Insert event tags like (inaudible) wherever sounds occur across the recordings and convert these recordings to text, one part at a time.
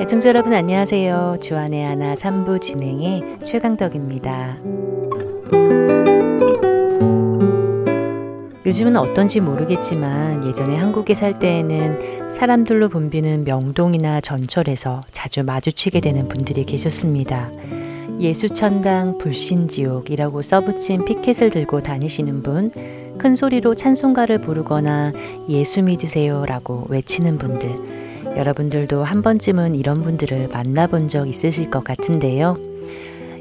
애청자 여러분 안녕하세요. 주안의 하나 3부 진행의 최강덕입니다. 요즘은 어떤지 모르겠지만 예전에 한국에 살 때에는 사람들로 붐비는 명동이나 전철에서 자주 마주치게 되는 분들이 계셨습니다. 예수천당 불신지옥이라고 써붙인 피켓을 들고 다니시는 분, 큰 소리로 찬송가를 부르거나 예수 믿으세요 라고 외치는 분들, 여러분들도 한 번쯤은 이런 분들을 만나본 적 있으실 것 같은데요.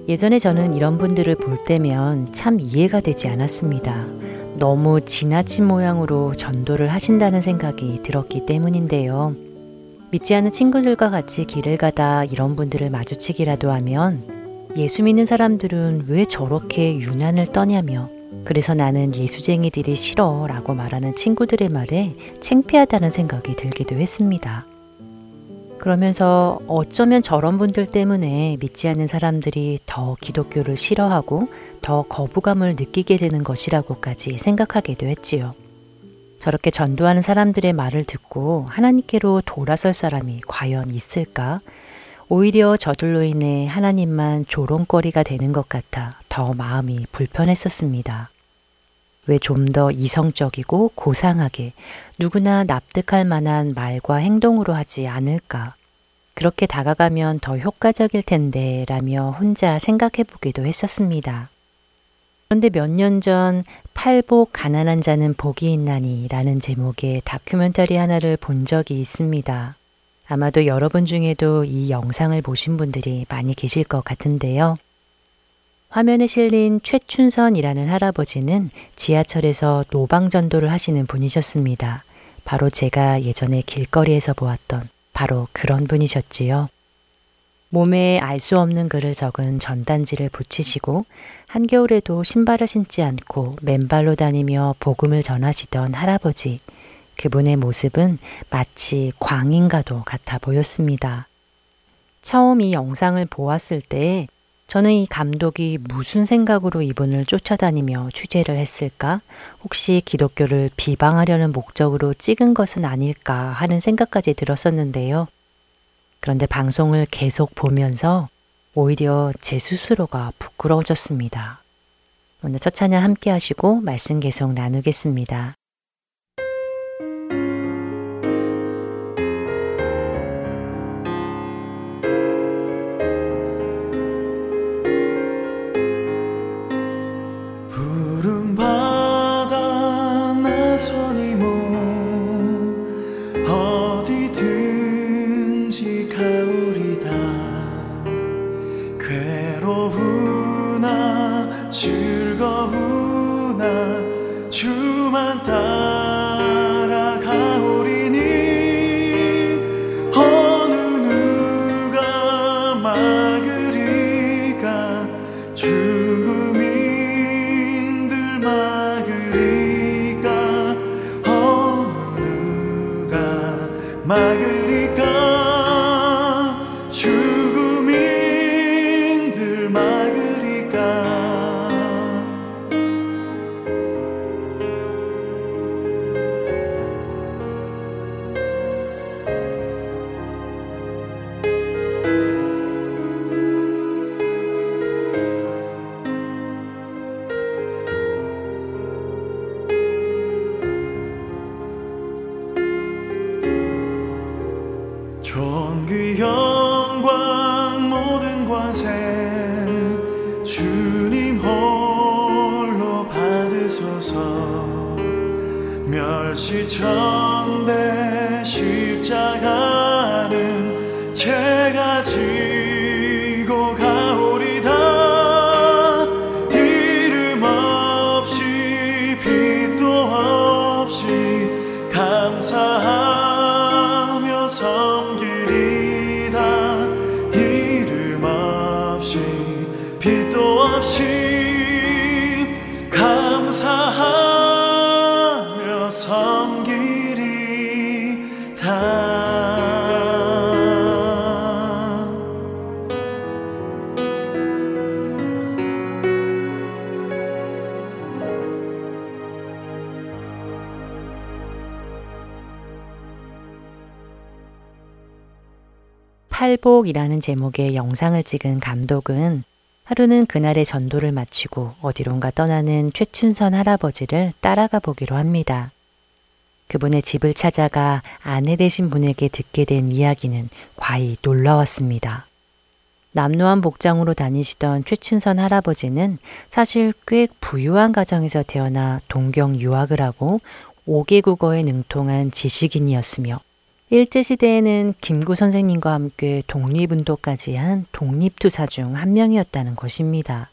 예전에 저는 이런 분들을 볼 때면 참 이해가 되지 않았습니다. 너무 지나친 모양으로 전도를 하신다는 생각이 들었기 때문인데요. 믿지 않는 친구들과 같이 길을 가다 이런 분들을 마주치기라도 하면 예수 믿는 사람들은 왜 저렇게 유난을 떠냐며 그래서 나는 예수쟁이들이 싫어 라고 말하는 친구들의 말에 창피하다는 생각이 들기도 했습니다. 그러면서 어쩌면 저런 분들 때문에 믿지 않는 사람들이 더 기독교를 싫어하고 더 거부감을 느끼게 되는 것이라고까지 생각하기도 했지요. 저렇게 전도하는 사람들의 말을 듣고 하나님께로 돌아설 사람이 과연 있을까? 오히려 저들로 인해 하나님만 조롱거리가 되는 것 같아 더 마음이 불편했었습니다. 왜 좀 더 이성적이고 고상하게 누구나 납득할 만한 말과 행동으로 하지 않을까? 그렇게 다가가면 더 효과적일 텐데 라며 혼자 생각해 보기도 했었습니다. 그런데 몇 년 전 팔복 가난한 자는 복이 있나니 라는 제목의 다큐멘터리 하나를 본 적이 있습니다. 아마도 여러분 중에도 이 영상을 보신 분들이 많이 계실 것 같은데요. 화면에 실린 최춘선이라는 할아버지는 지하철에서 노방전도를 하시는 분이셨습니다. 바로 제가 예전에 길거리에서 보았던 바로 그런 분이셨지요. 몸에 알 수 없는 글을 적은 전단지를 붙이시고 한겨울에도 신발을 신지 않고 맨발로 다니며 복음을 전하시던 할아버지. 그분의 모습은 마치 광인과도 같아 보였습니다. 처음 이 영상을 보았을 때 저는 이 감독이 무슨 생각으로 이분을 쫓아다니며 취재를 했을까? 혹시 기독교를 비방하려는 목적으로 찍은 것은 아닐까 하는 생각까지 들었었는데요. 그런데 방송을 계속 보면서 오히려 제 스스로가 부끄러워졌습니다. 오늘 첫 찬양 함께 하시고 말씀 계속 나누겠습니다. 주만 닮 팔복이라는 제목의 영상을 찍은 감독은 하루는 그날의 전도를 마치고 어디론가 떠나는 최춘선 할아버지를 따라가 보기로 합니다. 그분의 집을 찾아가 아내 되신 분에게 듣게 된 이야기는 과히 놀라웠습니다. 남노한 복장으로 다니시던 최춘선 할아버지는 사실 꽤 부유한 가정에서 태어나 동경 유학을 하고 5개 국어에 능통한 지식인이었으며 일제시대에는 김구 선생님과 함께 독립운동까지 한 독립투사 중 한 명이었다는 것입니다.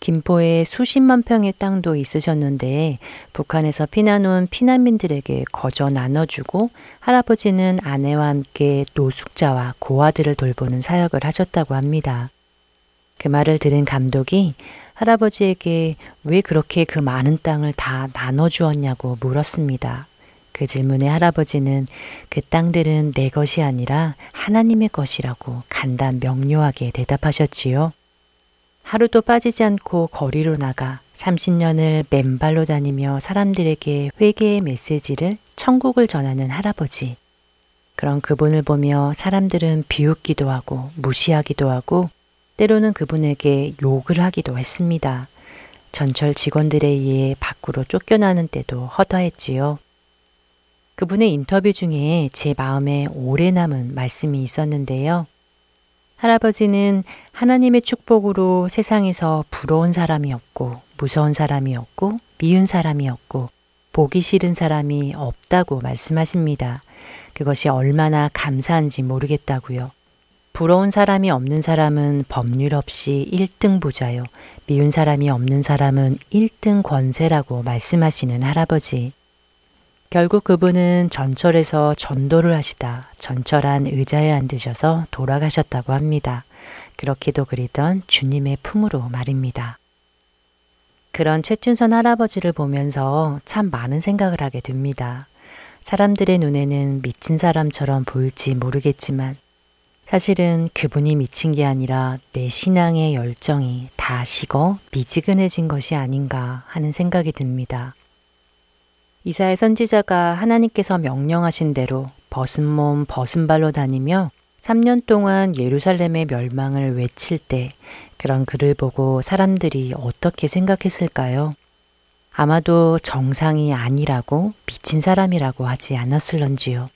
김포에 수십만 평의 땅도 있으셨는데 북한에서 피난 온 피난민들에게 거저 나눠주고 할아버지는 아내와 함께 노숙자와 고아들을 돌보는 사역을 하셨다고 합니다. 그 말을 들은 감독이 할아버지에게 왜 그렇게 그 많은 땅을 다 나눠주었냐고 물었습니다. 그 질문에 할아버지는 그 땅들은 내 것이 아니라 하나님의 것이라고 간단 명료하게 대답하셨지요. 하루도 빠지지 않고 거리로 나가 30년을 맨발로 다니며 사람들에게 회개의 메시지를 천국을 전하는 할아버지. 그런 그분을 보며 사람들은 비웃기도 하고 무시하기도 하고 때로는 그분에게 욕을 하기도 했습니다. 전철 직원들에 의해 밖으로 쫓겨나는 때도 허다했지요. 그분의 인터뷰 중에 제 마음에 오래 남은 말씀이 있었는데요. 할아버지는 하나님의 축복으로 세상에서 부러운 사람이 없고 무서운 사람이 없고 미운 사람이 없고 보기 싫은 사람이 없다고 말씀하십니다. 그것이 얼마나 감사한지 모르겠다고요. 부러운 사람이 없는 사람은 법률 없이 1등 부자요. 미운 사람이 없는 사람은 1등 권세라고 말씀하시는 할아버지. 결국 그분은 전철에서 전도를 하시다 전철한 의자에 앉으셔서 돌아가셨다고 합니다. 그렇게도 그리던 주님의 품으로 말입니다. 그런 최춘선 할아버지를 보면서 참 많은 생각을 하게 됩니다. 사람들의 눈에는 미친 사람처럼 보일지 모르겠지만 사실은 그분이 미친 게 아니라 내 신앙의 열정이 다 식어 미지근해진 것이 아닌가 하는 생각이 듭니다. 이사의 선지자가 하나님께서 명령하신 대로 벗은 몸 벗은 발로 다니며 3년 동안 예루살렘의 멸망을 외칠 때 그런 글을 보고 사람들이 어떻게 생각했을까요? 아마도 정상이 아니라고 미친 사람이라고 하지 않았을런지요.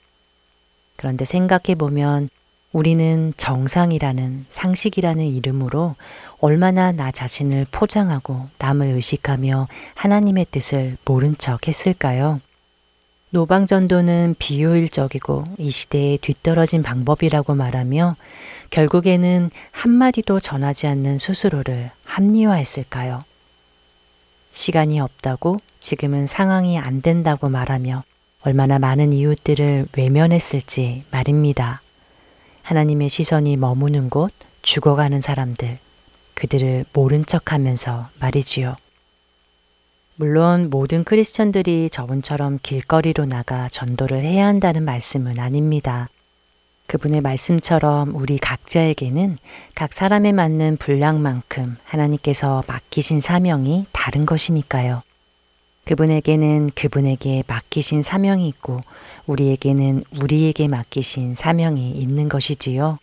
그런데 생각해 보면 우리는 정상이라는 상식이라는 이름으로 얼마나 나 자신을 포장하고 남을 의식하며 하나님의 뜻을 모른 척 했을까요? 노방전도는 비효율적이고 이 시대에 뒤떨어진 방법이라고 말하며 결국에는 한마디도 전하지 않는 스스로를 합리화했을까요? 시간이 없다고 지금은 상황이 안 된다고 말하며 얼마나 많은 이웃들을 외면했을지 말입니다. 하나님의 시선이 머무는 곳, 죽어가는 사람들, 그들을 모른 척 하면서 말이지요. 물론 모든 크리스천들이 저분처럼 길거리로 나가 전도를 해야 한다는 말씀은 아닙니다. 그분의 말씀처럼 우리 각자에게는 각 사람에 맞는 분량만큼 하나님께서 맡기신 사명이 다른 것이니까요. 그분에게는 그분에게 맡기신 사명이 있고 우리에게는 우리에게 맡기신 사명이 있는 것이지요.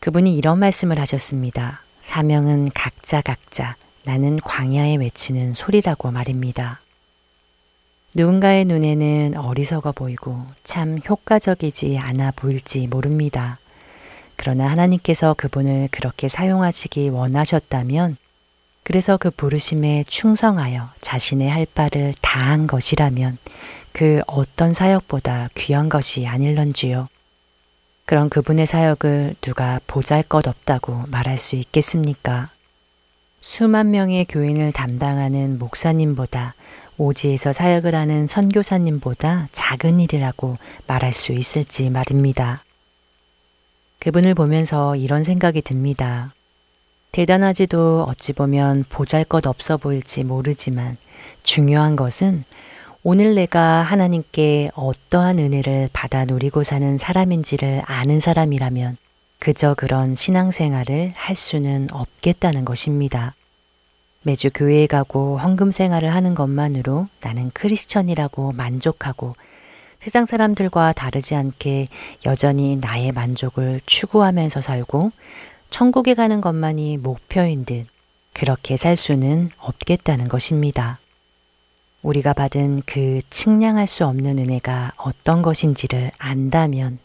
그분이 이런 말씀을 하셨습니다. 사명은 각자 각자 나는 광야에 외치는 소리라고 말입니다. 누군가의 눈에는 어리석어 보이고 참 효과적이지 않아 보일지 모릅니다. 그러나 하나님께서 그분을 그렇게 사용하시기 원하셨다면 그래서 그 부르심에 충성하여 자신의 할 바를 다한 것이라면 그 어떤 사역보다 귀한 것이 아닐런지요. 그런 그분의 사역을 누가 보잘 것 없다고 말할 수 있겠습니까? 수만 명의 교인을 담당하는 목사님보다 오지에서 사역을 하는 선교사님보다 작은 일이라고 말할 수 있을지 말입니다. 그분을 보면서 이런 생각이 듭니다. 대단하지도 어찌 보면 보잘 것 없어 보일지 모르지만 중요한 것은 오늘 내가 하나님께 어떠한 은혜를 받아 누리고 사는 사람인지를 아는 사람이라면 그저 그런 신앙생활을 할 수는 없겠다는 것입니다. 매주 교회에 가고 헌금 생활을 하는 것만으로 나는 크리스천이라고 만족하고 세상 사람들과 다르지 않게 여전히 나의 만족을 추구하면서 살고 천국에 가는 것만이 목표인 듯 그렇게 살 수는 없겠다는 것입니다. 우리가 받은 그 측량할 수 없는 은혜가 어떤 것인지를 안다면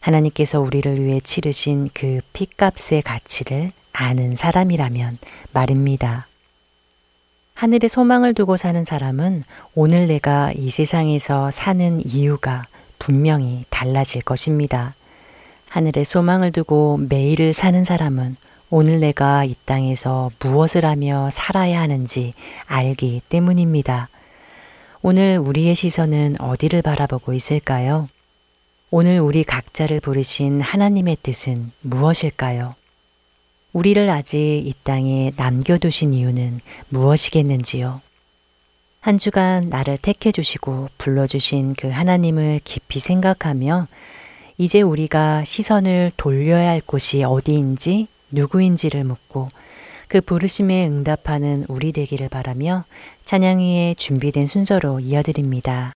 하나님께서 우리를 위해 치르신 그 피값의 가치를 아는 사람이라면 말입니다. 하늘에 소망을 두고 사는 사람은 오늘 내가 이 세상에서 사는 이유가 분명히 달라질 것입니다. 하늘에 소망을 두고 매일을 사는 사람은 오늘 내가 이 땅에서 무엇을 하며 살아야 하는지 알기 때문입니다. 오늘 우리의 시선은 어디를 바라보고 있을까요? 오늘 우리 각자를 부르신 하나님의 뜻은 무엇일까요? 우리를 아직 이 땅에 남겨두신 이유는 무엇이겠는지요? 한 주간 나를 택해 주시고 불러주신 그 하나님을 깊이 생각하며 이제 우리가 시선을 돌려야 할 곳이 어디인지 누구인지를 묻고 그 부르심에 응답하는 우리 되기를 바라며 찬양위에 준비된 순서로 이어드립니다.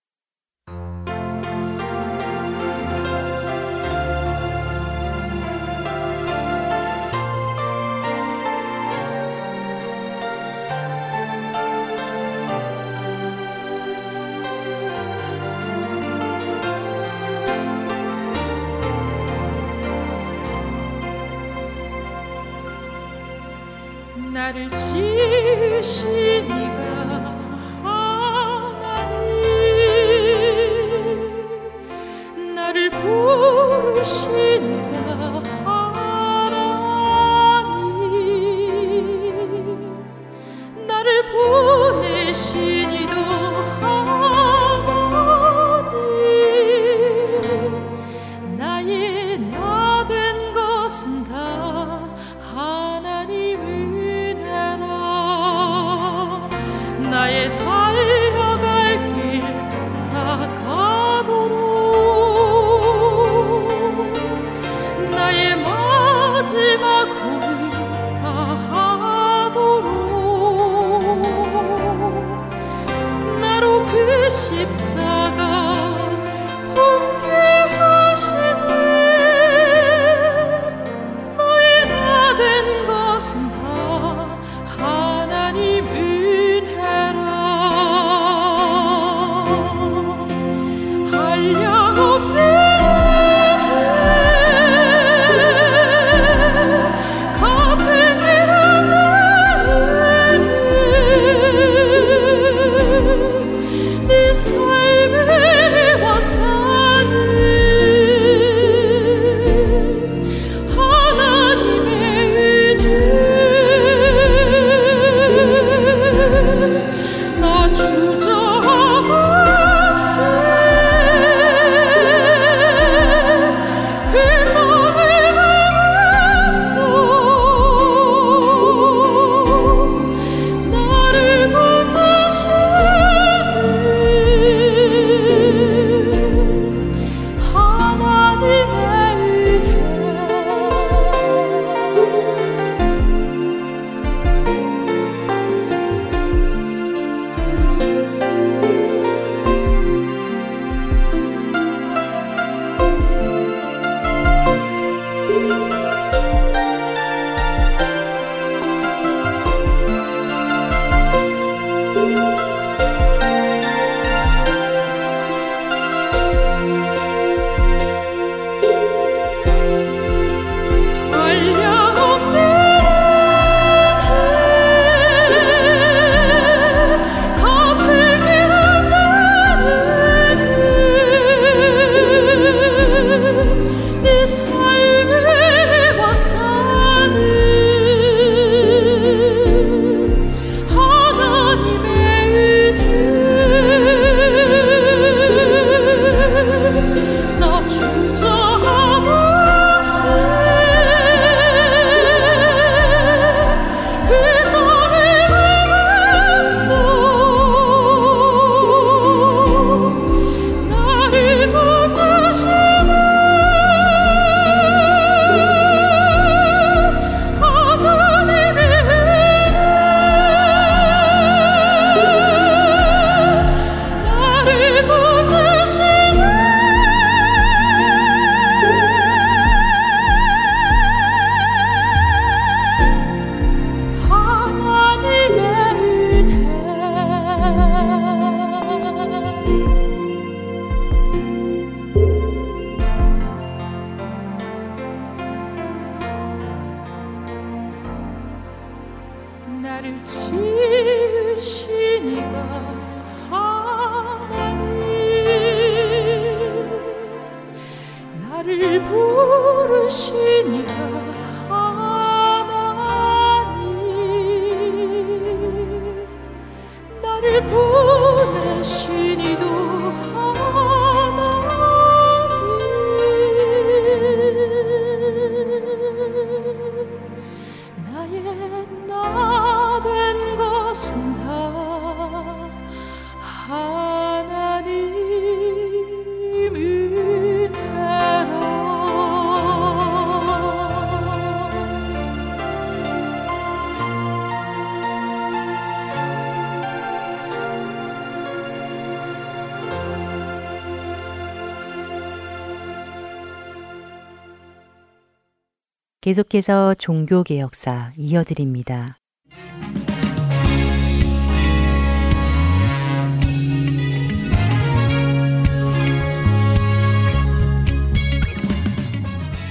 계속해서 종교개혁사 이어드립니다.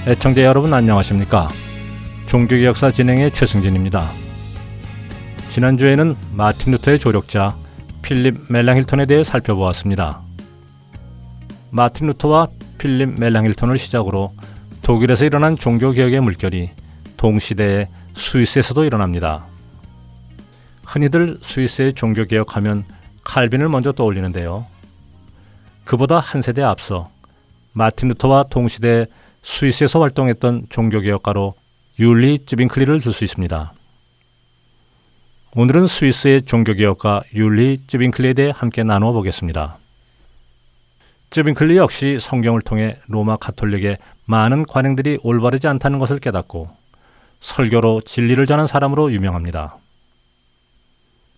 애청자 여러분 안녕하십니까? 종교개혁사 진행의 최승진입니다. 지난주에는 마틴 루터의 조력자 필립 멜랑 힐턴에 대해 살펴보았습니다. 마틴 루터와 필립 멜랑히톤을 시작으로 독일에서 일어난 종교개혁의 물결이 동시대에 스위스에서도 일어납니다. 흔히들 스위스의 종교개혁하면 칼빈을 먼저 떠올리는데요. 그보다 한 세대 앞서 마틴 루터와 동시대 스위스에서 활동했던 종교개혁가로 율리 쯔빙클리를 들 수 있습니다. 오늘은 스위스의 종교개혁가 율리 쯔빙클리에 대해 함께 나누어 보겠습니다. 쯔빙클리 역시 성경을 통해 로마 가톨릭의 많은 관행들이 올바르지 않다는 것을 깨닫고 설교로 진리를 전한 사람으로 유명합니다.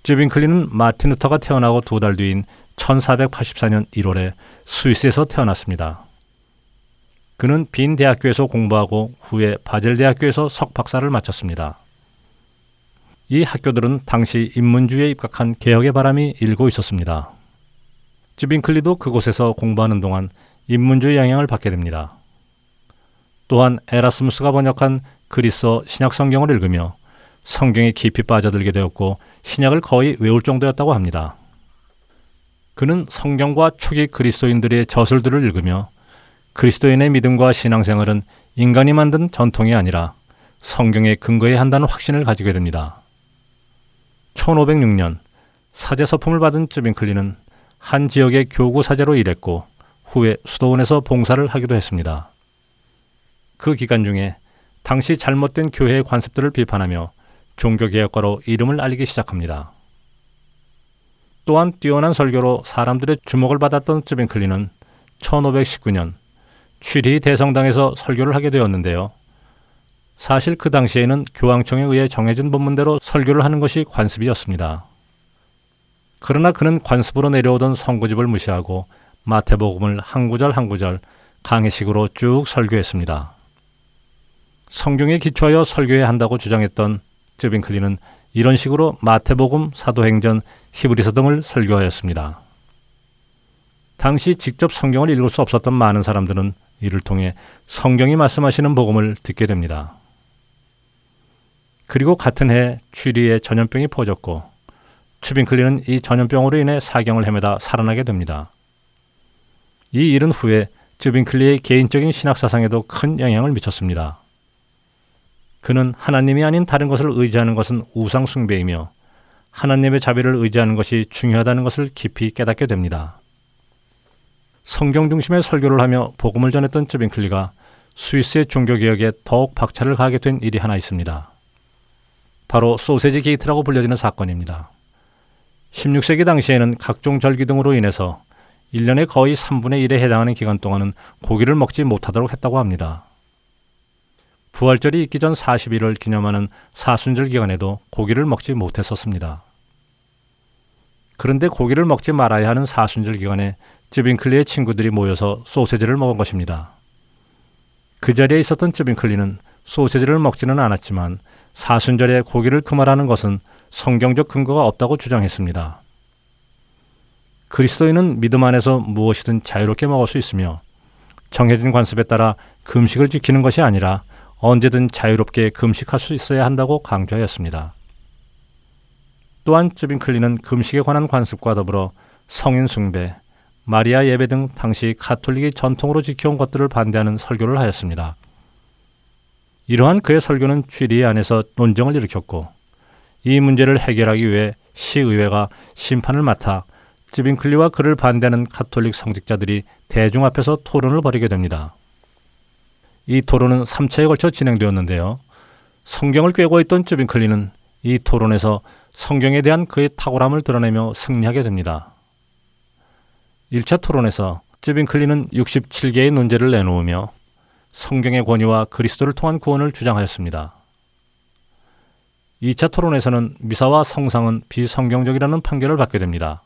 쯔빙클리는 마틴 루터가 태어나고 두 달 뒤인 1484년 1월에 스위스에서 태어났습니다. 그는 빈 대학교에서 공부하고 후에 바젤 대학교에서 석박사를 마쳤습니다. 이 학교들은 당시 인문주의에 입각한 개혁의 바람이 일고 있었습니다. 쯔빙클리도 그곳에서 공부하는 동안 인문주의 영향을 받게 됩니다. 또한 에라스무스가 번역한 그리스어 신약 성경을 읽으며 성경에 깊이 빠져들게 되었고 신약을 거의 외울 정도였다고 합니다. 그는 성경과 초기 그리스도인들의 저술들을 읽으며 그리스도인의 믿음과 신앙생활은 인간이 만든 전통이 아니라 성경에 근거해야 한다는 확신을 가지게 됩니다. 1506년 사제 서품을 받은 쯔빙클리는 한 지역의 교구 사제로 일했고 후에 수도원에서 봉사를 하기도 했습니다. 그 기간 중에 당시 잘못된 교회의 관습들을 비판하며 종교개혁가로 이름을 알리기 시작합니다. 또한 뛰어난 설교로 사람들의 주목을 받았던 쯔빙클리는 1519년 취리 대성당에서 설교를 하게 되었는데요. 사실 그 당시에는 교황청에 의해 정해진 법문대로 설교를 하는 것이 관습이었습니다. 그러나 그는 관습으로 내려오던 선구집을 무시하고 마태복음을 한 구절 한 구절 강해식으로 쭉 설교했습니다. 성경에 기초하여 설교해야 한다고 주장했던 쯔빙클리는 이런 식으로 마태복음, 사도행전, 히브리서 등을 설교하였습니다. 당시 직접 성경을 읽을 수 없었던 많은 사람들은 이를 통해 성경이 말씀하시는 복음을 듣게 됩니다. 그리고 같은 해 취리에 전염병이 퍼졌고 추빙클리는 이 전염병으로 인해 사경을 헤매다 살아나게 됩니다. 이 일은 후에 쯔빙클리의 개인적인 신학 사상에도 큰 영향을 미쳤습니다. 그는 하나님이 아닌 다른 것을 의지하는 것은 우상 숭배이며 하나님의 자비를 의지하는 것이 중요하다는 것을 깊이 깨닫게 됩니다. 성경 중심의 설교를 하며 복음을 전했던 쯔빙클리가 스위스의 종교 개혁에 더욱 박차를 가하게 된 일이 하나 있습니다. 바로 소세지 게이트라고 불려지는 사건입니다. 16세기 당시에는 각종 절기 등으로 인해서 1년의 거의 3분의 1에 해당하는 기간 동안은 고기를 먹지 못하도록 했다고 합니다. 부활절이 있기 전 40일을 기념하는 사순절 기간에도 고기를 먹지 못했었습니다. 그런데 고기를 먹지 말아야 하는 사순절 기간에 쯔빙클리의 친구들이 모여서 소세지를 먹은 것입니다. 그 자리에 있었던 쯔빙클리는 소세지를 먹지는 않았지만 사순절에 고기를 금하라는 것은 성경적 근거가 없다고 주장했습니다. 그리스도인은 믿음 안에서 무엇이든 자유롭게 먹을 수 있으며 정해진 관습에 따라 금식을 지키는 것이 아니라 언제든 자유롭게 금식할 수 있어야 한다고 강조하였습니다. 또한 쯔빙클리는 금식에 관한 관습과 더불어 성인 숭배, 마리아 예배 등 당시 카톨릭이 전통으로 지켜온 것들을 반대하는 설교를 하였습니다. 이러한 그의 설교는 취리 안에서 논쟁을 일으켰고 이 문제를 해결하기 위해 시의회가 심판을 맡아 쯔빙클리와 그를 반대하는 카톨릭 성직자들이 대중 앞에서 토론을 벌이게 됩니다. 이 토론은 3차에 걸쳐 진행되었는데요. 성경을 꿰고 있던 쯔빙클리는 이 토론에서 성경에 대한 그의 탁월함을 드러내며 승리하게 됩니다. 1차 토론에서 쯔빙클리는 67개의 논제를 내놓으며 성경의 권위와 그리스도를 통한 구원을 주장하였습니다. 2차 토론에서는 미사와 성상은 비성경적이라는 판결을 받게 됩니다.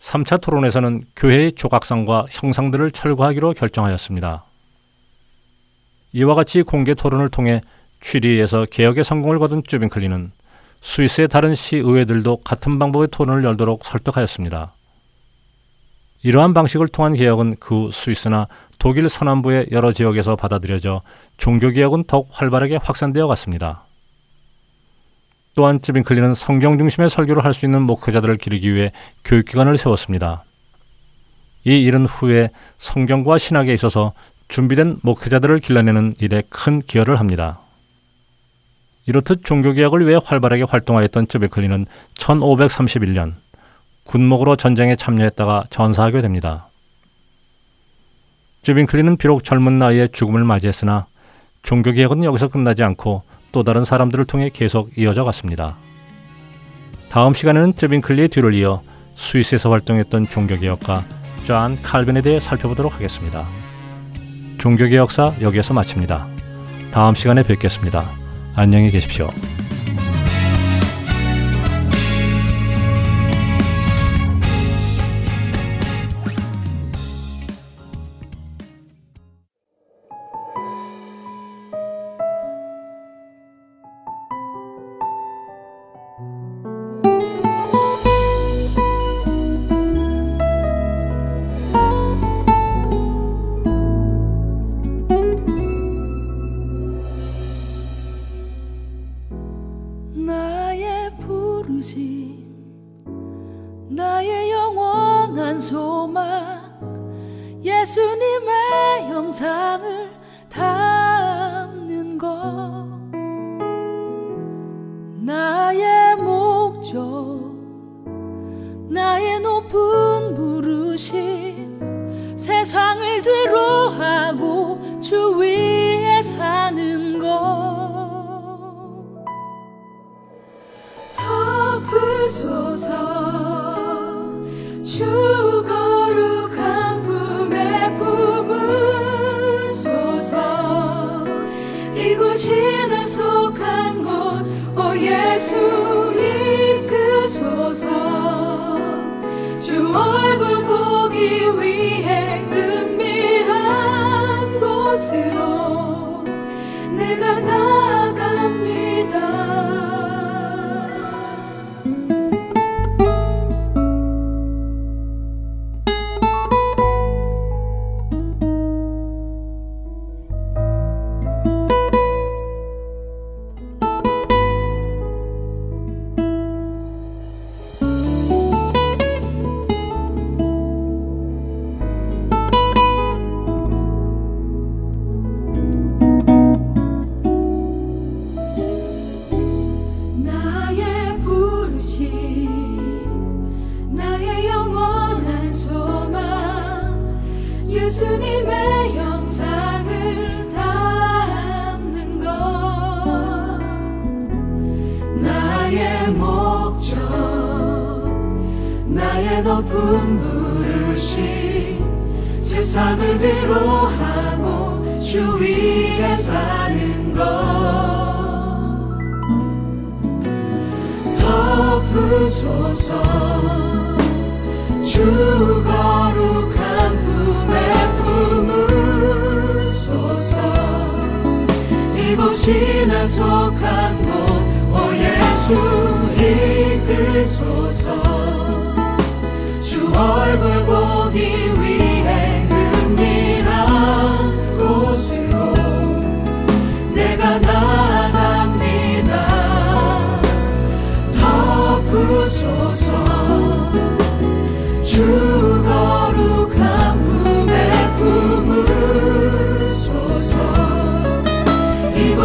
3차 토론에서는 교회의 조각상과 형상들을 철거하기로 결정하였습니다. 이와 같이 공개 토론을 통해 취리에서 개혁의 성공을 거둔 쭈빙클리는 스위스의 다른 시의회들도 같은 방법의 토론을 열도록 설득하였습니다. 이러한 방식을 통한 개혁은 그 스위스나 독일 서남부의 여러 지역에서 받아들여져 종교개혁은 더욱 활발하게 확산되어 갔습니다. 또한 쯔빙클리는 성경 중심의 설교를 할 수 있는 목회자들을 기르기 위해 교육기관을 세웠습니다. 이 일은 후에 성경과 신학에 있어서 준비된 목회자들을 길러내는 일에 큰 기여를 합니다. 이렇듯 종교개혁을 위해 활발하게 활동하였던 쯔빙클리는 1531년 군목으로 전쟁에 참여했다가 전사하게 됩니다. 쯔빙클리는 비록 젊은 나이에 죽음을 맞이했으나 종교개혁은 여기서 끝나지 않고 또 다른 사람들을 통해 계속 이어져 갔습니다. 다음 시간에는 쯔빙클리의 뒤를 이어 스위스에서 활동했던 종교개혁가 존 칼빈에 대해 살펴보도록 하겠습니다. 종교개혁사 여기에서 마칩니다. 다음 시간에 뵙겠습니다. 안녕히 계십시오.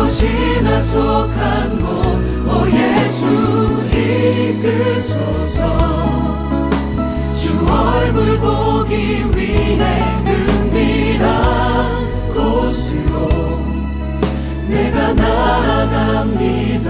지나속한 곳오 예수 이끄소서. 주 얼굴 보기 위해 은밀한 곳으로 내가 나아갑니다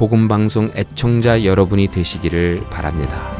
복음방송 애청자 여러분이 되시기를 바랍니다.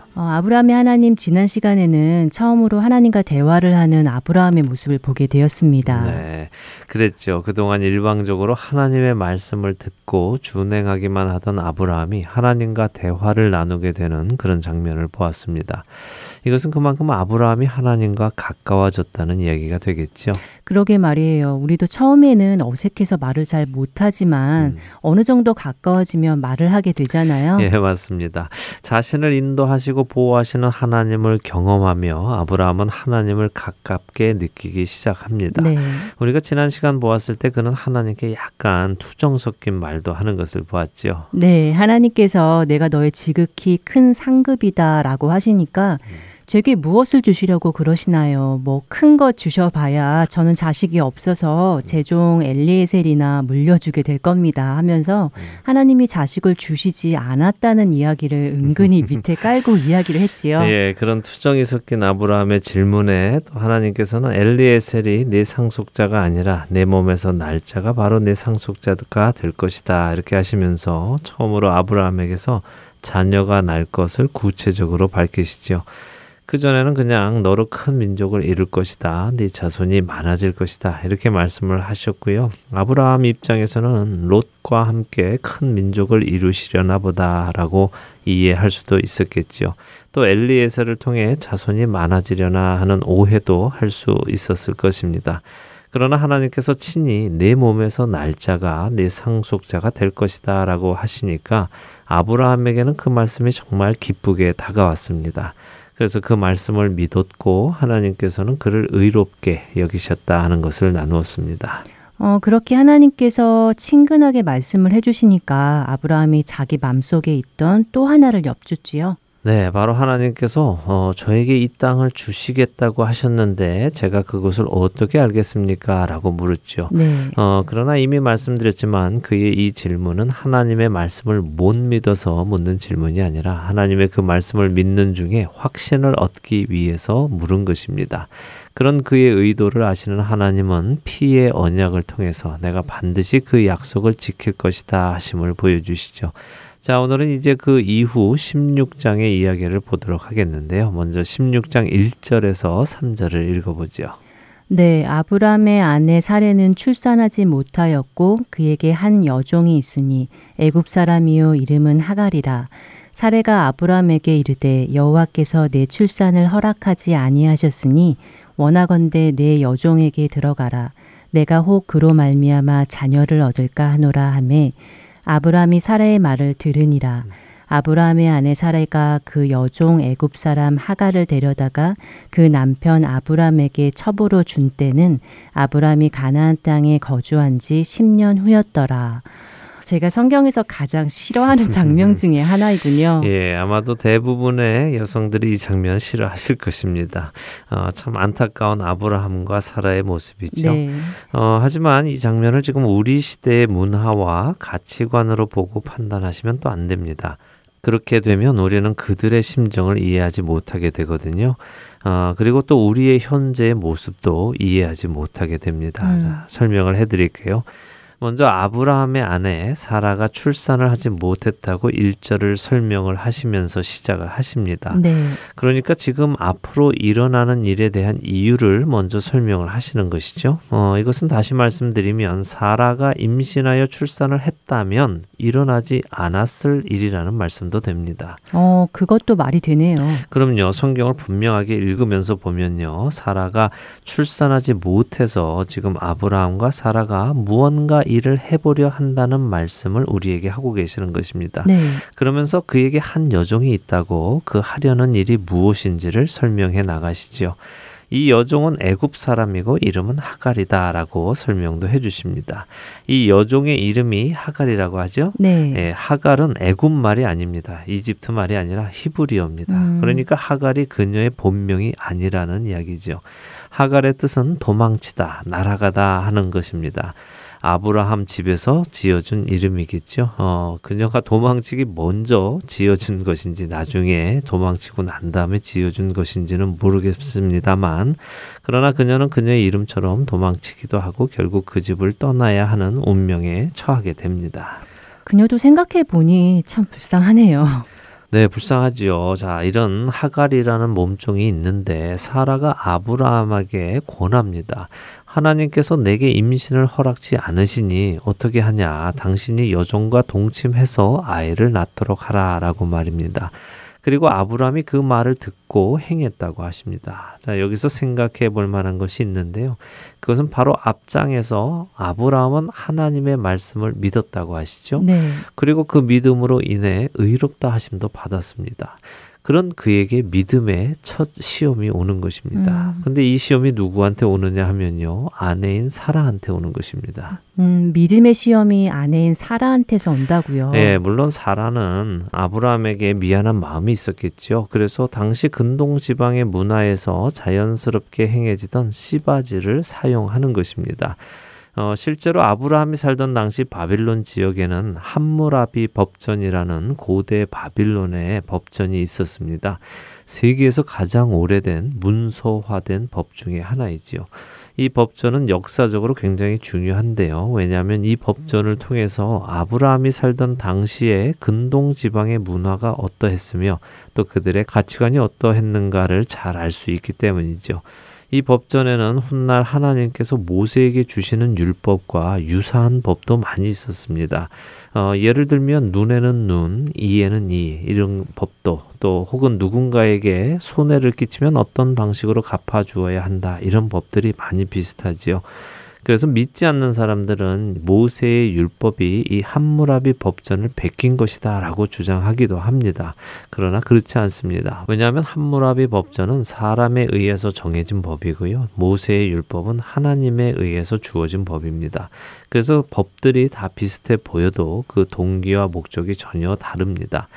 어, 아브라함의 하나님 지난 시간에는 처음으로 하나님과 대화를 하는 아브라함의 모습을 보게 되었습니다. 네, 그랬죠. 그동안 일방적으로 하나님의 말씀을 듣고 준행하기만 하던 아브라함이 하나님과 대화를 나누게 되는 그런 장면을 보았습니다. 이것은 그만큼 아브라함이 하나님과 가까워졌다는 이야기가 되겠죠. 그러게 말이에요. 우리도 처음에는 어색해서 말을 잘 못하지만 음. 어느 정도 가까워지면 말을 하게 되잖아요. 예, 맞습니다. 자신을 인도하시고 보호하시는 하나님을 경험하며 아브라함은 하나님을 가깝게 느끼기 시작합니다. 네. 우리가 지난 시간 보았을 때 그는 하나님께 약간 투정 섞인 말도 하는 것을 보았지요. 네, 하나님께서 내가 너의 지극히 큰 상급이다라고 하시니까 제게 무엇을 주시려고 그러시나요? 뭐 큰 것 주셔봐야 저는 자식이 없어서 제종 엘리에셀이나 물려주게 될 겁니다 하면서 하나님이 자식을 주시지 않았다는 이야기를 은근히 (laughs) 밑에 깔고 이야기를 했지요. 예, 그런 투정이 섞인 아브라함의 질문에 또 하나님께서는 엘리에셀이 네 상속자가 아니라 내 몸에서 날짜가 바로 내 상속자가 될 것이다 이렇게 하시면서 처음으로 아브라함에게서 자녀가 날 것을 구체적으로 밝히시죠. 그 전에는 그냥 너로 큰 민족을 이룰 것이다. 네 자손이 많아질 것이다. 이렇게 말씀을 하셨고요. 아브라함 입장에서는 롯과 함께 큰 민족을 이루시려나 보다라고 이해할 수도 있었겠지요. 또 엘리에서를 통해 자손이 많아지려나 하는 오해도 할 수 있었을 것입니다. 그러나 하나님께서 친히 내 몸에서 날짜가 내 상속자가 될 것이다 라고 하시니까 아브라함에게는 그 말씀이 정말 기쁘게 다가왔습니다. 그래서 그 말씀을 믿었고 하나님께서는 그를 의롭게 여기셨다 하는 것을 나누었습니다. 어, 그렇게 하나님께서 친근하게 말씀을 해주시니까 아브라함이 자기 맘속에 있던 또 하나를 엿주지요. 네, 바로 하나님께서 어, 저에게 이 땅을 주시겠다고 하셨는데 제가 그것을 어떻게 알겠습니까? 라고 물었죠. 네. 어, 그러나 이미 말씀드렸지만 그의 이 질문은 하나님의 말씀을 못 믿어서 묻는 질문이 아니라 하나님의 그 말씀을 믿는 중에 확신을 얻기 위해서 물은 것입니다. 그런 그의 의도를 아시는 하나님은 피의 언약을 통해서 내가 반드시 그 약속을 지킬 것이다 하심을 보여주시죠. 자, 오늘은 이제 그 이후 16장의 이야기를 보도록 하겠는데요. 먼저 16장 1절에서 3절을 읽어보죠. 네, 아브람의 아내 사례는 출산하지 못하였고 그에게 한 여종이 있으니 애굽 사람이요 이름은 하갈이라. 사례가 아브람에게 이르되 여호와께서 내 출산을 허락하지 아니하셨으니 원하건대 내 여종에게 들어가라 내가 혹 그로 말미암아 자녀를 얻을까 하노라 하매 아브라함이 사라의 말을 들으니라 아브라함의 아내 사라가 그 여종 애굽 사람 하가를 데려다가 그 남편 아브라함에게 첩으로 준 때는 아브라함이 가나안 땅에 거주한 지 10년 후였더라. 제가 성경에서 가장 싫어하는 장면 중에 하나이군요. (laughs) 예, 아마도 대부분의 여성들이 이 장면 싫어하실 것입니다. 어, 참 안타까운 아브라함과 사라의 모습이죠. 네. 어, 하지만 이 장면을 지금 우리 시대의 문화와 가치관으로 보고 판단하시면 또 안 됩니다. 그렇게 되면 우리는 그들의 심정을 이해하지 못하게 되거든요. 어, 그리고 또 우리의 현재의 모습도 이해하지 못하게 됩니다. 음. 자, 설명을 해드릴게요. 먼저 아브라함의 아내 사라가 출산을 하지 못했다고 일절을 설명을 하시면서 시작을 하십니다. 네. 그러니까 지금 앞으로 일어나는 일에 대한 이유를 먼저 설명을 하시는 것이죠. 어, 이것은 다시 말씀드리면 사라가 임신하여 출산을 했다면 일어나지 않았을 일이라는 말씀도 됩니다. 어, 그것도 말이 되네요. 그럼요. 성경을 분명하게 읽으면서 보면요. 사라가 출산하지 못해서 지금 아브라함과 사라가 무언가 일을 해보려 한다는 말씀을 우리에게 하고 계시는 것입니다. 네. 그러면서 그에게 한 여종이 있다고 그 하려는 일이 무엇인지를 설명해 나가시지요. 이 여종은 애굽 사람이고 이름은 하갈이다라고 설명도 해 주십니다. 이 여종의 이름이 하갈이라고 하죠. 네. 예, 하갈은 애굽 말이 아닙니다. 이집트 말이 아니라 히브리어입니다. 음. 그러니까 하갈이 그녀의 본명이 아니라는 이야기죠. 하갈의 뜻은 도망치다, 날아가다 하는 것입니다. 아브라함 집에서 지어준 이름이겠죠. 어, 그녀가 도망치기 먼저 지어준 것인지 나중에 도망치고 난 다음에 지어준 것인지는 모르겠습니다만, 그러나 그녀는 그녀의 이름처럼 도망치기도 하고 결국 그 집을 떠나야 하는 운명에 처하게 됩니다. 그녀도 생각해 보니 참 불쌍하네요. 네, 불쌍하지요. 자, 이런 하갈이라는 몸종이 있는데 사라가 아브라함에게 권합니다. 하나님께서 내게 임신을 허락지 않으시니 어떻게 하냐? 당신이 여종과 동침해서 아이를 낳도록 하라라고 말입니다. 그리고 아브라함이 그 말을 듣고 행했다고 하십니다. 자, 여기서 생각해 볼 만한 것이 있는데요. 그것은 바로 앞장에서 아브라함은 하나님의 말씀을 믿었다고 하시죠. 네. 그리고 그 믿음으로 인해 의롭다 하심도 받았습니다. 그런 그에게 믿음의 첫 시험이 오는 것입니다. 음. 근데 이 시험이 누구한테 오느냐 하면요. 아내인 사라한테 오는 것입니다. 음, 믿음의 시험이 아내인 사라한테서 온다고요. 예, 물론 사라는 아브라함에게 미안한 마음이 있었겠죠. 그래서 당시 근동 지방의 문화에서 자연스럽게 행해지던 씨바지를 사용하는 것입니다. 어, 실제로 아브라함이 살던 당시 바빌론 지역에는 함무라비 법전이라는 고대 바빌론의 법전이 있었습니다. 세계에서 가장 오래된 문서화된 법 중에 하나이지요. 이 법전은 역사적으로 굉장히 중요한데요. 왜냐하면 이 법전을 통해서 아브라함이 살던 당시에 근동 지방의 문화가 어떠했으며 또 그들의 가치관이 어떠했는가를 잘 알 수 있기 때문이죠. 이 법전에는 훗날 하나님께서 모세에게 주시는 율법과 유사한 법도 많이 있었습니다. 어, 예를 들면 눈에는 눈, 이에는 이 이런 법도 또 혹은 누군가에게 손해를 끼치면 어떤 방식으로 갚아 주어야 한다 이런 법들이 많이 비슷하지요. 그래서 믿지 않는 사람들은 모세의 율법이 이 함무라비 법전을 베낀 것이다라고 주장하기도 합니다. 그러나 그렇지 않습니다. 왜냐하면 함무라비 법전은 사람에 의해서 정해진 법이고요. 모세의 율법은 하나님에 의해서 주어진 법입니다. 그래서 법들이 다 비슷해 보여도 그 동기와 목적이 전혀 다릅니다.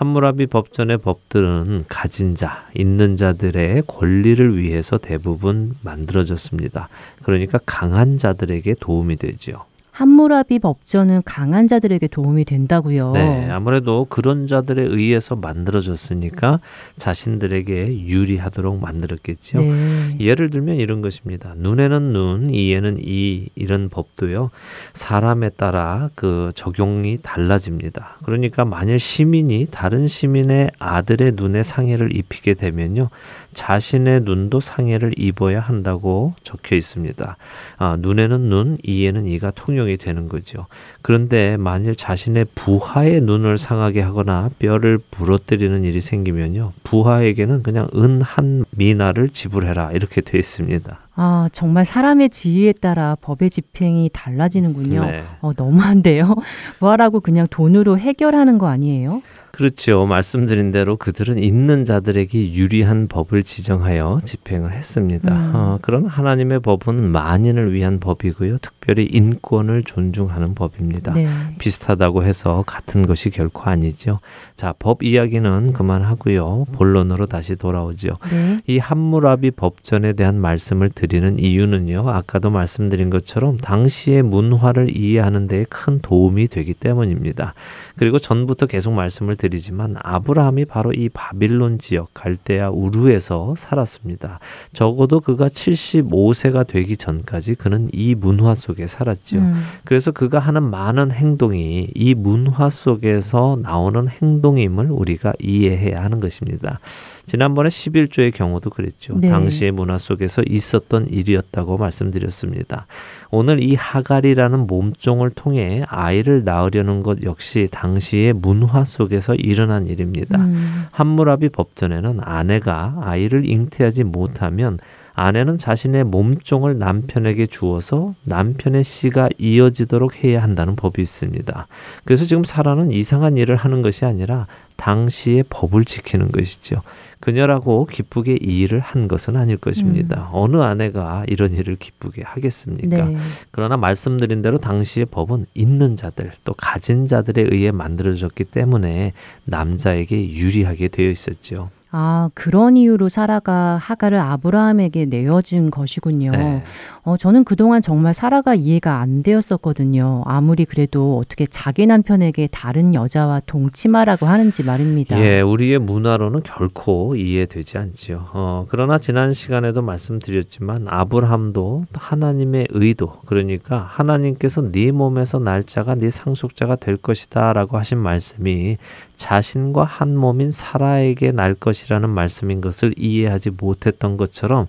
함무라비 법전의 법들은 가진 자, 있는 자들의 권리를 위해서 대부분 만들어졌습니다. 그러니까 강한 자들에게 도움이 되지요. 함무라비 법전은 강한 자들에게 도움이 된다고요. 네, 아무래도 그런 자들에 의해서 만들어졌으니까 자신들에게 유리하도록 만들었겠죠. 네. 예를 들면 이런 것입니다. 눈에는 눈, 이에는 이 이런 법도요. 사람에 따라 그 적용이 달라집니다. 그러니까 만일 시민이 다른 시민의 아들의 눈에 상해를 입히게 되면요. 자신의 눈도 상해를 입어야 한다고 적혀 있습니다. 아, 눈에는 눈, 이에는 이가 통용이 되는 거죠. 그런데 만일 자신의 부하의 눈을 상하게 하거나 뼈를 부러뜨리는 일이 생기면요. 부하에게는 그냥 은 한 미나를 지불해라 이렇게 되어 있습니다. 아, 정말 사람의 지위에 따라 법의 집행이 달라지는군요. 네. 어, 너무한데요. (laughs) 뭐하라고 그냥 돈으로 해결하는 거 아니에요? 그렇죠. 말씀드린 대로 그들은 있는 자들에게 유리한 법을 지정하여 집행을 했습니다. 음. 어, 그러나 하나님의 법은 만인을 위한 법이고요. 특 별히 인권을 존중하는 법입니다. 네. 비슷하다고 해서 같은 것이 결코 아니죠. 자, 법 이야기는 그만하고요. 본론으로 다시 돌아오죠. 네. 이 함무라비 법전에 대한 말씀을 드리는 이유는요. 아까도 말씀드린 것처럼 당시의 문화를 이해하는 데큰 도움이 되기 때문입니다. 그리고 전부터 계속 말씀을 드리지만 아브라함이 바로 이 바빌론 지역 갈대아 우르에서 살았습니다. 적어도 그가 75세가 되기 전까지 그는 이 문화 속에 살았죠. 음, 그래서 그가 하는 많은 행동이 이 문화 속에서 나오는 행동임을 우리가 이해해야 하는 것입니다. 지난번에 11조의 경우도 그랬죠. 네. 당시의 문화 속에서 있었던 일이었다고 말씀드렸습니다. 오늘 이 하갈이라는 몸종을 통해 아이를 낳으려는 것 역시 당시의 문화 속에서 일어난 일입니다. 음, 함무라비 법전에는 아내가 아이를 잉태하지 못하면 아내는 자신의 몸종을 남편에게 주어서 남편의 씨가 이어지도록 해야 한다는 법이 있습니다. 그래서 지금 사라는 이상한 일을 하는 것이 아니라 당시의 법을 지키는 것이죠. 그녀라고 기쁘게 이 일을 한 것은 아닐 것입니다. 어느 아내가 이런 일을 기쁘게 하겠습니까? 네. 그러나 말씀드린 대로 당시의 법은 있는 자들 또 가진 자들에 의해 만들어졌기 때문에 남자에게 유리하게 되어 있었죠. 아, 그런 이유로 사라가 하갈을 아브라함에게 내어준 것이군요. 네. 어, 저는 그동안 정말 사라가 이해가 안 되었었거든요. 아무리 그래도 어떻게 자기 남편에게 다른 여자와 동침하라고 하는지 말입니다. 예, 우리의 문화로는 결코 이해되지 않지요. 어, 그러나 지난 시간에도 말씀드렸지만 아브라함도 하나님의 의도, 그러니까 하나님께서 네 몸에서 날짜가 네 상속자가 될 것이다라고 하신 말씀이 자신과 한 몸인 사라에게 날 것이라는 말씀인 것을 이해하지 못했던 것처럼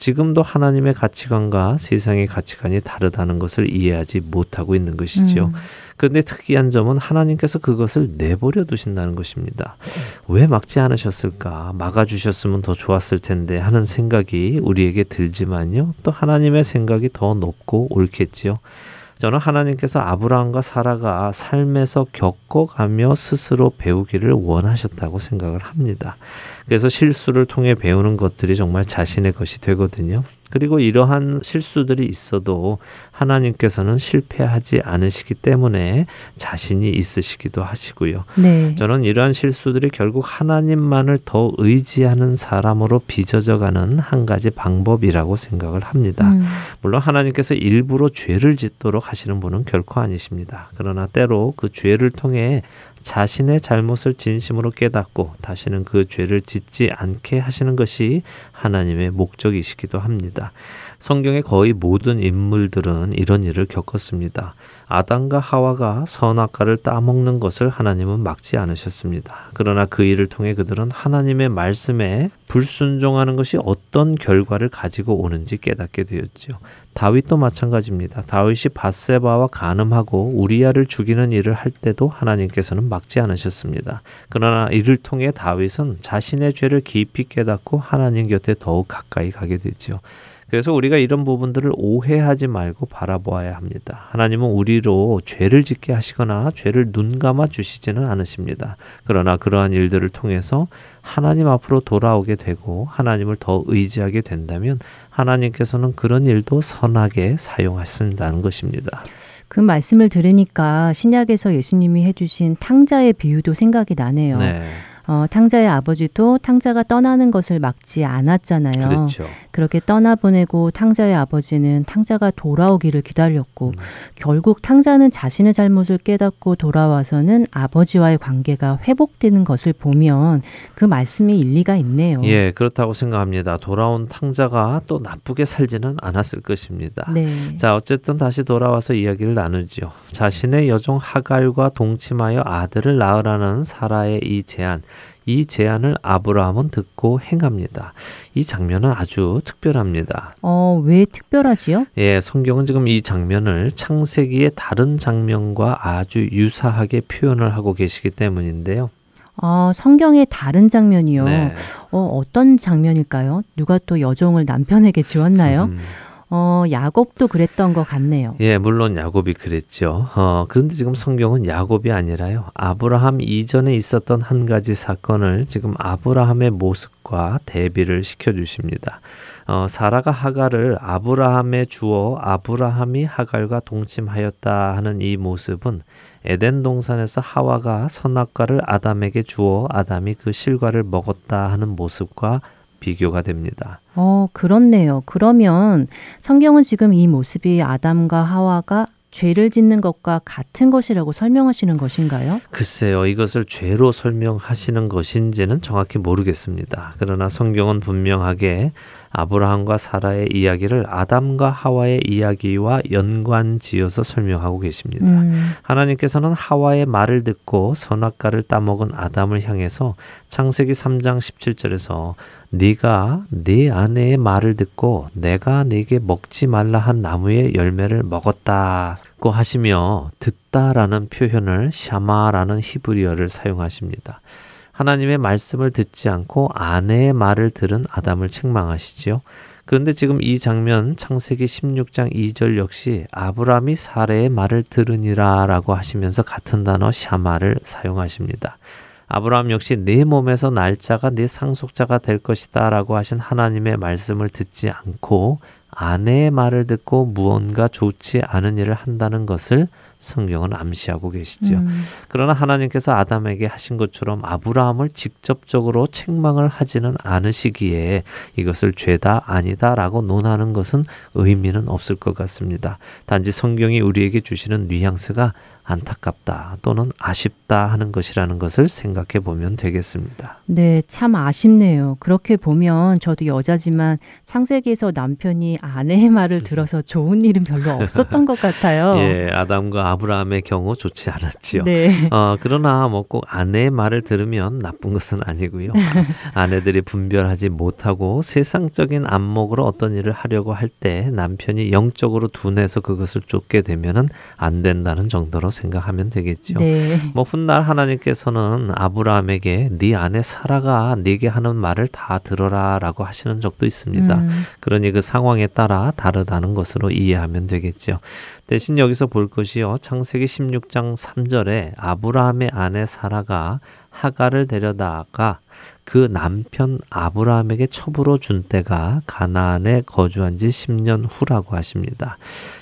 지금도 하나님의 가치관과 세상의 가치관이 다르다는 것을 이해하지 못하고 있는 것이지요. 음. 그런데 특이한 점은 하나님께서 그것을 내버려 두신다는 것입니다. 왜 막지 않으셨을까? 막아주셨으면 더 좋았을 텐데 하는 생각이 우리에게 들지만요. 또 하나님의 생각이 더 높고 옳겠지요. 저는 하나님께서 아브라함과 사라가 삶에서 겪어가며 스스로 배우기를 원하셨다고 생각을 합니다. 그래서 실수를 통해 배우는 것들이 정말 자신의 것이 되거든요. 그리고 이러한 실수들이 있어도 하나님께서는 실패하지 않으시기 때문에 자신이 있으시기도 하시고요. 네. 저는 이러한 실수들이 결국 하나님만을 더 의지하는 사람으로 빚어져 가는 한 가지 방법이라고 생각을 합니다. 음, 물론 하나님께서 일부러 죄를 짓도록 하시는 분은 결코 아니십니다. 그러나 때로 그 죄를 통해 자신의 잘못을 진심으로 깨닫고 다시는 그 죄를 짓지 않게 하시는 것이 하나님의 목적이시기도 합니다. 성경의 거의 모든 인물들은 이런 일을 겪었습니다. 아담과 하와가 선악과를 따먹는 것을 하나님은 막지 않으셨습니다. 그러나 그 일을 통해 그들은 하나님의 말씀에 불순종하는 것이 어떤 결과를 가지고 오는지 깨닫게 되었죠. 다윗도 마찬가지입니다. 다윗이 바세바와 간음하고 우리야를 죽이는 일을 할 때도 하나님께서는 막지 않으셨습니다. 그러나 이를 통해 다윗은 자신의 죄를 깊이 깨닫고 하나님 곁에 더욱 가까이 가게 되죠. 그래서 우리가 이런 부분들을 오해하지 말고 바라보아야 합니다. 하나님은 우리로 죄를 짓게 하시거나 죄를 눈 감아 주시지는 않으십니다. 그러나 그러한 일들을 통해서 하나님 앞으로 돌아오게 되고 하나님을 더 의지하게 된다면 하나님께서는 그런 일도 선하게 사용하신다는 것입니다. 그 말씀을 들으니까 신약에서 예수님이 해주신 탕자의 비유도 생각이 나네요. 네. 어, 탕자의 아버지도 탕자가 떠나는 것을 막지 않았잖아요. 그렇죠. 그렇게 떠나보내고 탕자의 아버지는 탕자가 돌아오기를 기다렸고 음. 결국 탕자는 자신의 잘못을 깨닫고 돌아와서는 아버지와의 관계가 회복되는 것을 보면 그 말씀이 일리가 있네요. 예, 그렇다고 생각합니다. 돌아온 탕자가 또 나쁘게 살지는 않았을 것입니다. 네. 자, 어쨌든 다시 돌아와서 이야기를 나누죠. 자신의 여종 하갈과 동침하여 아들을 낳으라는 사라의 이 제안. 이 제안을 아브라함은 듣고 행합니다. 이 장면은 아주 특별합니다. 어, 왜 특별하지요? 예, 성경은 지금 이 장면을 창세기의 다른 장면과 아주 유사하게 표현을 하고 계시기 때문인데요. 아, 성경의 다른 장면이요. 네. 어, 어떤 장면일까요? 누가 또 여종을 남편에게 주었나요? 음, 어, 야곱도 그랬던 것 같네요. 예, 물론 야곱이 그랬죠. 어, 그런데 지금 성경은 야곱이 아니라요. 아브라함 이전에 있었던 한 가지 사건을 지금 아브라함의 모습과 대비를 시켜 주십니다. 어, 사라가 하갈을 아브라함에 주어 아브라함이 하갈과 동침하였다 하는 이 모습은 에덴 동산에서 하와가 선악과를 아담에게 주어 아담이 그 실과를 먹었다 하는 모습과 비교가 됩니다. 어, 그렇네요. 그러면 성경은 지금 이 모습이 아담과 하와가 죄를 짓는 것과 같은 것이라고 설명하시는 것인가요? 글쎄요, 이것을 죄로 설명하시는 것인지는 정확히 모르겠습니다. 그러나 성경은 분명하게 아브라함과 사라의 이야기를 아담과 하와의 이야기와 연관지어서 설명하고 계십니다. 음, 하나님께서는 하와의 말을 듣고 선악과를 따먹은 아담을 향해서 창세기 3장 17절에서 네가 네 아내의 말을 듣고 내가 네게 먹지 말라 한 나무의 열매를 먹었다고 하시며 듣다라는 표현을 샤마라는 히브리어를 사용하십니다. 하나님의 말씀을 듣지 않고 아내의 말을 들은 아담을 책망하시지요. 그런데 지금 이 장면 창세기 16장 2절 역시 아브라함이 사례의 말을 들으니라라고 하시면서 같은 단어 샤마를 사용하십니다. 아브라함 역시 내 몸에서 날짜가 내 상속자가 될 것이다라고 하신 하나님의 말씀을 듣지 않고 아내의 말을 듣고 무언가 좋지 않은 일을 한다는 것을 성경은 암시하고 계시죠. 음, 그러나 하나님께서 아담에게 하신 것처럼 아브라함을 직접적으로 책망을 하지는 않으시기에 이것을 죄다 아니다라고 논하는 것은 의미는 없을 것 같습니다. 단지 성경이 우리에게 주시는 뉘앙스가 안타깝다 또는 아쉽다 하는 것이라는 것을 생각해 보면 되겠습니다. 네, 참 아쉽네요. 그렇게 보면 저도 여자지만 창세기에서 남편이 아내의 말을 (laughs) 들어서 좋은 일은 별로 없었던 것 같아요. (laughs) 예, 아담과 아브라함의 경우 좋지 않았지요. 네. 어, 그러나 뭐 꼭 아내의 말을 들으면 나쁜 것은 아니고요. 아, (laughs) 아내들이 분별하지 못하고 세상적인 안목으로 어떤 일을 하려고 할 때 남편이 영적으로 둔해서 그것을 쫓게 되면은 안 된다는 정도로 생각하면 되겠죠. 네. 뭐 훗날 하나님께서는 아브라함에게 네 아내 사라가 네게 하는 말을 다 들어라라고 하시는 적도 있습니다. 음, 그러니 그 상황에 따라 다르다는 것으로 이해하면 되겠죠. 대신 여기서 볼 것이요. 창세기 16장 3절에 아브라함의 아내 사라가 하가를 데려다가 그 남편 아브라함에게 첩으로 준 때가 가나안에 거주한 지 10년 후라고 하십니다.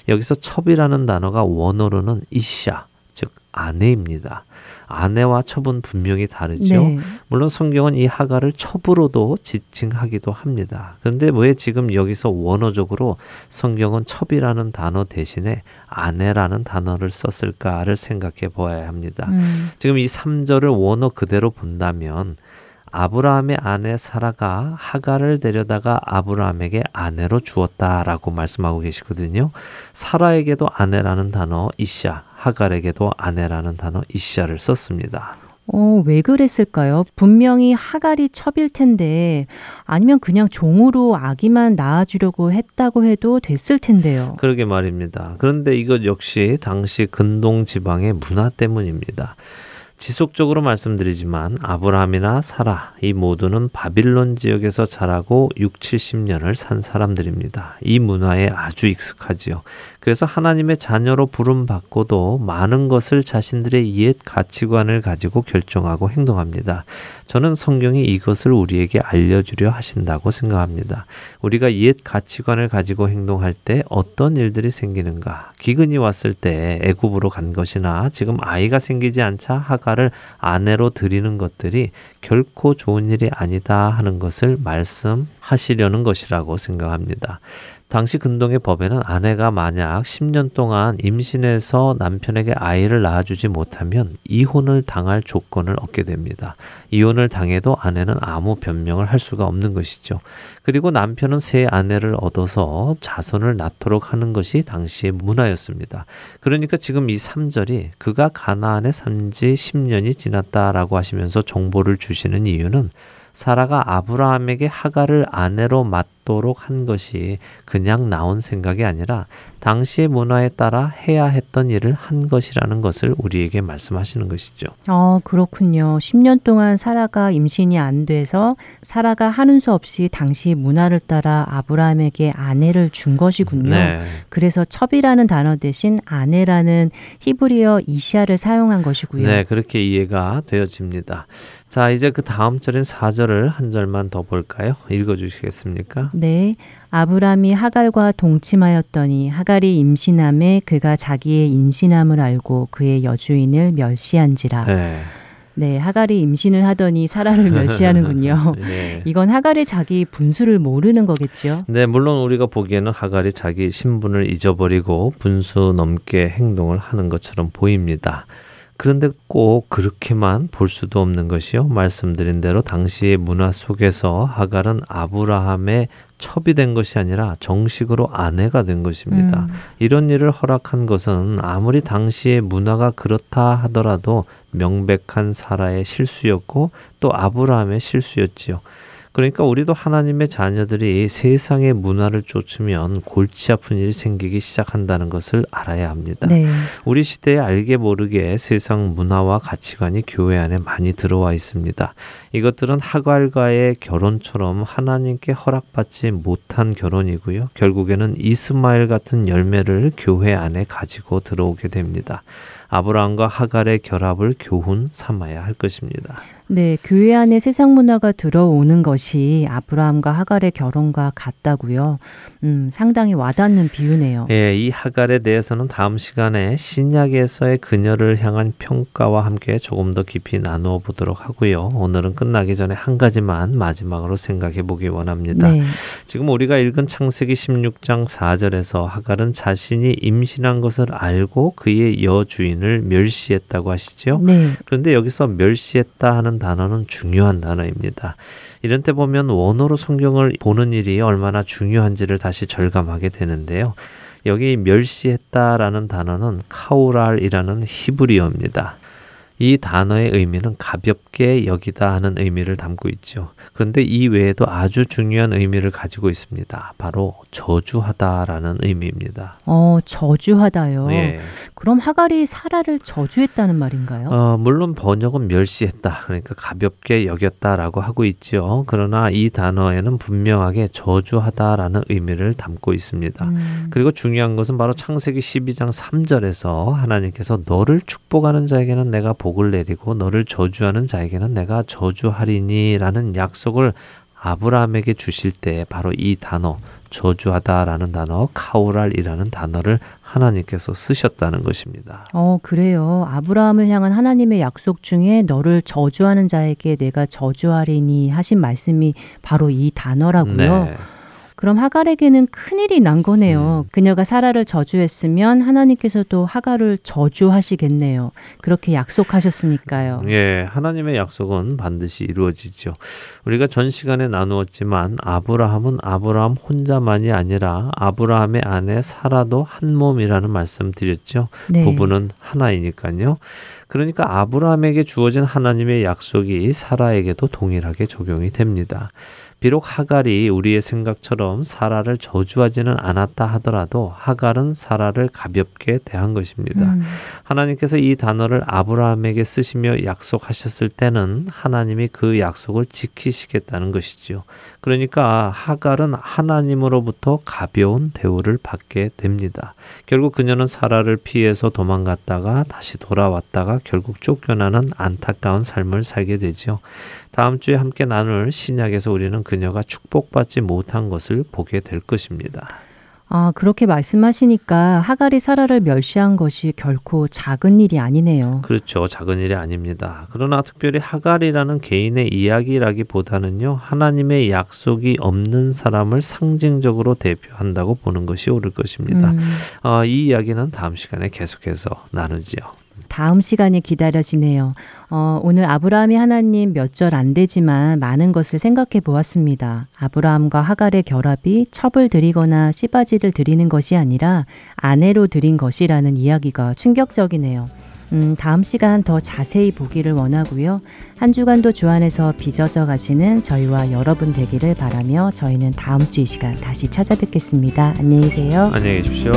여기서 첩이라는 단어가 원어로는 이샤, 즉 아내입니다. 아내와 첩은 분명히 다르죠. 네. 물론 성경은 이 하가를 첩으로도 지칭하기도 합니다. 그런데 왜 지금 여기서 원어적으로 성경은 첩이라는 단어 대신에 아내라는 단어를 썼을까를 생각해 보아야 합니다. 음, 지금 이 3절을 원어 그대로 본다면 아브라함의 아내 사라가 하가를 데려다가 아브라함에게 아내로 주었다라고 말씀하고 계시거든요. 사라에게도 아내라는 단어 이샤, 하갈에게도 아내라는 단어 이샤를 썼습니다. 어, 왜 그랬을까요? 분명히 하갈이 첩일 텐데 아니면 그냥 종으로 아기만 낳아주려고 했다고 해도 됐을 텐데요. 그러게 말입니다. 그런데 이것 역시 당시 근동 지방의 문화 때문입니다. 지속적으로 말씀드리지만 아브라함이나 사라 이 모두는 바빌론 지역에서 자라고 6, 70년을 산 사람들입니다. 이 문화에 아주 익숙하지요. 그래서 하나님의 자녀로 부름 받고도 많은 것을 자신들의 옛 가치관을 가지고 결정하고 행동합니다. 저는 성경이 이것을 우리에게 알려주려 하신다고 생각합니다. 우리가 옛 가치관을 가지고 행동할 때 어떤 일들이 생기는가? 기근이 왔을 때 애굽으로 간 것이나 지금 아이가 생기지 않자 하가를 아내로 드리는 것들이 결코 좋은 일이 아니다 하는 것을 말씀하시려는 것이라고 생각합니다. 당시 근동의 법에는 아내가 만약 10년 동안 임신해서 남편에게 아이를 낳아주지 못하면 이혼을 당할 조건을 얻게 됩니다. 이혼을 당해도 아내는 아무 변명을 할 수가 없는 것이죠. 그리고 남편은 새 아내를 얻어서 자손을 낳도록 하는 것이 당시의 문화였습니다. 그러니까 지금 이 3절이 그가 가나안에 산지 10년이 지났다라고 하시면서 정보를 주시는 이유는 사라가 아브라함에게 하가를 아내로 맞도록 한 것이 그냥 나온 생각이 아니라 당시의 문화에 따라 해야 했던 일을 한 것이라는 것을 우리에게 말씀하시는 것이죠. 어, 그렇군요. 10년 동안 사라가 임신이 안 돼서 사라가 하는 수 없이 당시 문화를 따라 아브라함에게 아내를 준 것이군요. 네. 그래서 첩이라는 단어 대신 아내라는 히브리어 이시아를 사용한 것이고요. 네, 그렇게 이해가 되어집니다. 자, 이제 그 다음 절인 4절을 한 절만 더 볼까요? 읽어 주시겠습니까? 네. 아브람이 하갈과 동침하였더니 하갈이 임신함에 그가 자기의 임신함을 알고 그의 여주인을 멸시한지라. 네. 네, 하갈이 임신을 하더니 사라를 멸시하는군요. (laughs) 네. 이건 하갈이 자기 분수를 모르는 거겠죠. 네, 물론 우리가 보기에는 하갈이 자기 신분을 잊어버리고 분수 넘게 행동을 하는 것처럼 보입니다. 그런데 꼭 그렇게만 볼 수도 없는 것이요. 말씀드린 대로 당시의 문화 속에서 하갈은 아브라함의 첩이 된 것이 아니라 정식으로 아내가 된 것입니다. 음. 이런 일을 허락한 것은 아무리 당시의 문화가 그렇다 하더라도 명백한 사라의 실수였고 또 아브라함의 실수였지요. 그러니까 우리도 하나님의 자녀들이 세상의 문화를 쫓으면 골치 아픈 일이 생기기 시작한다는 것을 알아야 합니다. 네. 우리 시대에 알게 모르게 세상 문화와 가치관이 교회 안에 많이 들어와 있습니다. 이것들은 하갈과의 결혼처럼 하나님께 허락받지 못한 결혼이고요. 결국에는 이스마엘 같은 열매를 교회 안에 가지고 들어오게 됩니다. 아브라함과 하갈의 결합을 교훈 삼아야 할 것입니다. 네, 교회 안에 세상 문화가 들어오는 것이 아브라함과 하갈의 결혼과 같다고요. 음, 상당히 와닿는 비유네요. 예, 이 하갈에 대해서는 다음 시간에 신약에서의 그녀를 향한 평가와 함께 조금 더 깊이 나누어 보도록 하고요. 오늘은 끝나기 전에 한 가지만 마지막으로 생각해 보기 원합니다. 네. 지금 우리가 읽은 창세기 16장 4절에서 하갈은 자신이 임신한 것을 알고 그의 여주인을 멸시했다고 하시죠. 네. 그런데 여기서 멸시했다 하는 단어는 중요한 단어입니다. 이런 때 보면 원어로 성경을 보는 일이 얼마나 중요한지를 다시 절감하게 되는데요. 여기 멸시했다라는 단어는 카우랄이라는 히브리어입니다. 이 단어의 의미는 가볍게 여기다 하는 의미를 담고 있죠. 그런데 이 외에도 아주 중요한 의미를 가지고 있습니다. 바로 저주하다라는 의미입니다. 어, 저주하다요. 예. 그럼 하갈이 사라를 저주했다는 말인가요? 어, 물론 번역은 멸시했다. 그러니까 가볍게 여겼다라고 하고 있죠. 그러나 이 단어에는 분명하게 저주하다라는 의미를 담고 있습니다. 음, 그리고 중요한 것은 바로 창세기 12장 3절에서 하나님께서 너를 축복하는 자에게는 내가 복을 내리고 너를 저주하는 자에게는 내가 저주하리니라는 약속을 아브라함에게 주실 때 바로 이 단어 저주하다라는 단어 카우랄이라는 단어를 하나님께서 쓰셨다는 것입니다. 어, 그래요. 아브라함을 향한 하나님의 약속 중에 너를 저주하는 자에게 내가 저주하리니 하신 말씀이 바로 이 단어라고요. 네. 그럼 하갈에게는 큰일이 난 거네요. 그녀가 사라를 저주했으면 하나님께서도 하갈을 저주하시겠네요. 그렇게 약속하셨으니까요. 예, 하나님의 약속은 반드시 이루어지죠. 우리가 전 시간에 나누었지만 아브라함은 아브라함 혼자만이 아니라 아브라함의 아내 사라도 한 몸이라는 말씀 드렸죠. 네. 부부는 하나이니까요. 그러니까 아브라함에게 주어진 하나님의 약속이 사라에게도 동일하게 적용이 됩니다. 비록 하갈이 우리의 생각처럼 사라를 저주하지는 않았다 하더라도 하갈은 사라를 가볍게 대한 것입니다. 음, 하나님께서 이 단어를 아브라함에게 쓰시며 약속하셨을 때는 하나님이 그 약속을 지키시겠다는 것이지요. 그러니까 하갈은 하나님으로부터 가벼운 대우를 받게 됩니다. 결국 그녀는 사라를 피해서 도망갔다가 다시 돌아왔다가 결국 쫓겨나는 안타까운 삶을 살게 되지요. 다음 주에 함께 나눌 신약에서 우리는 그녀가 축복받지 못한 것을 보게 될 것입니다. 아, 그렇게 말씀하시니까 하갈이 사라를 멸시한 것이 결코 작은 일이 아니네요. 그렇죠. 작은 일이 아닙니다. 그러나 특별히 하갈이라는 개인의 이야기라기보다는요. 하나님의 약속이 없는 사람을 상징적으로 대표한다고 보는 것이 옳을 것입니다. 음, 어, 이 이야기는 다음 시간에 계속해서 나누지요. 다음 시간이 기다려지네요. 어, 오늘 아브라함이 하나님 몇 절 안 되지만 많은 것을 생각해 보았습니다. 아브라함과 하갈의 결합이 첩을 드리거나 씨바지를 드리는 것이 아니라 아내로 드린 것이라는 이야기가 충격적이네요. 음, 다음 시간 더 자세히 보기를 원하고요. 한 주간도 주 안에서 빚어져 가시는 저희와 여러분 되기를 바라며 저희는 다음 주 이 시간 다시 찾아뵙겠습니다. 안녕히 계세요. 안녕히 계십시오.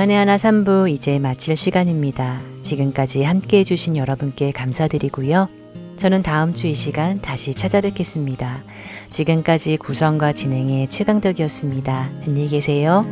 주안의 하나 3부 이제 마칠 시간입니다. 지금까지 함께 해주신 여러분께 감사드리고요. 저는 다음 주 이 시간 다시 찾아뵙겠습니다. 지금까지 구성과 진행의 최강덕이었습니다. 안녕히 계세요.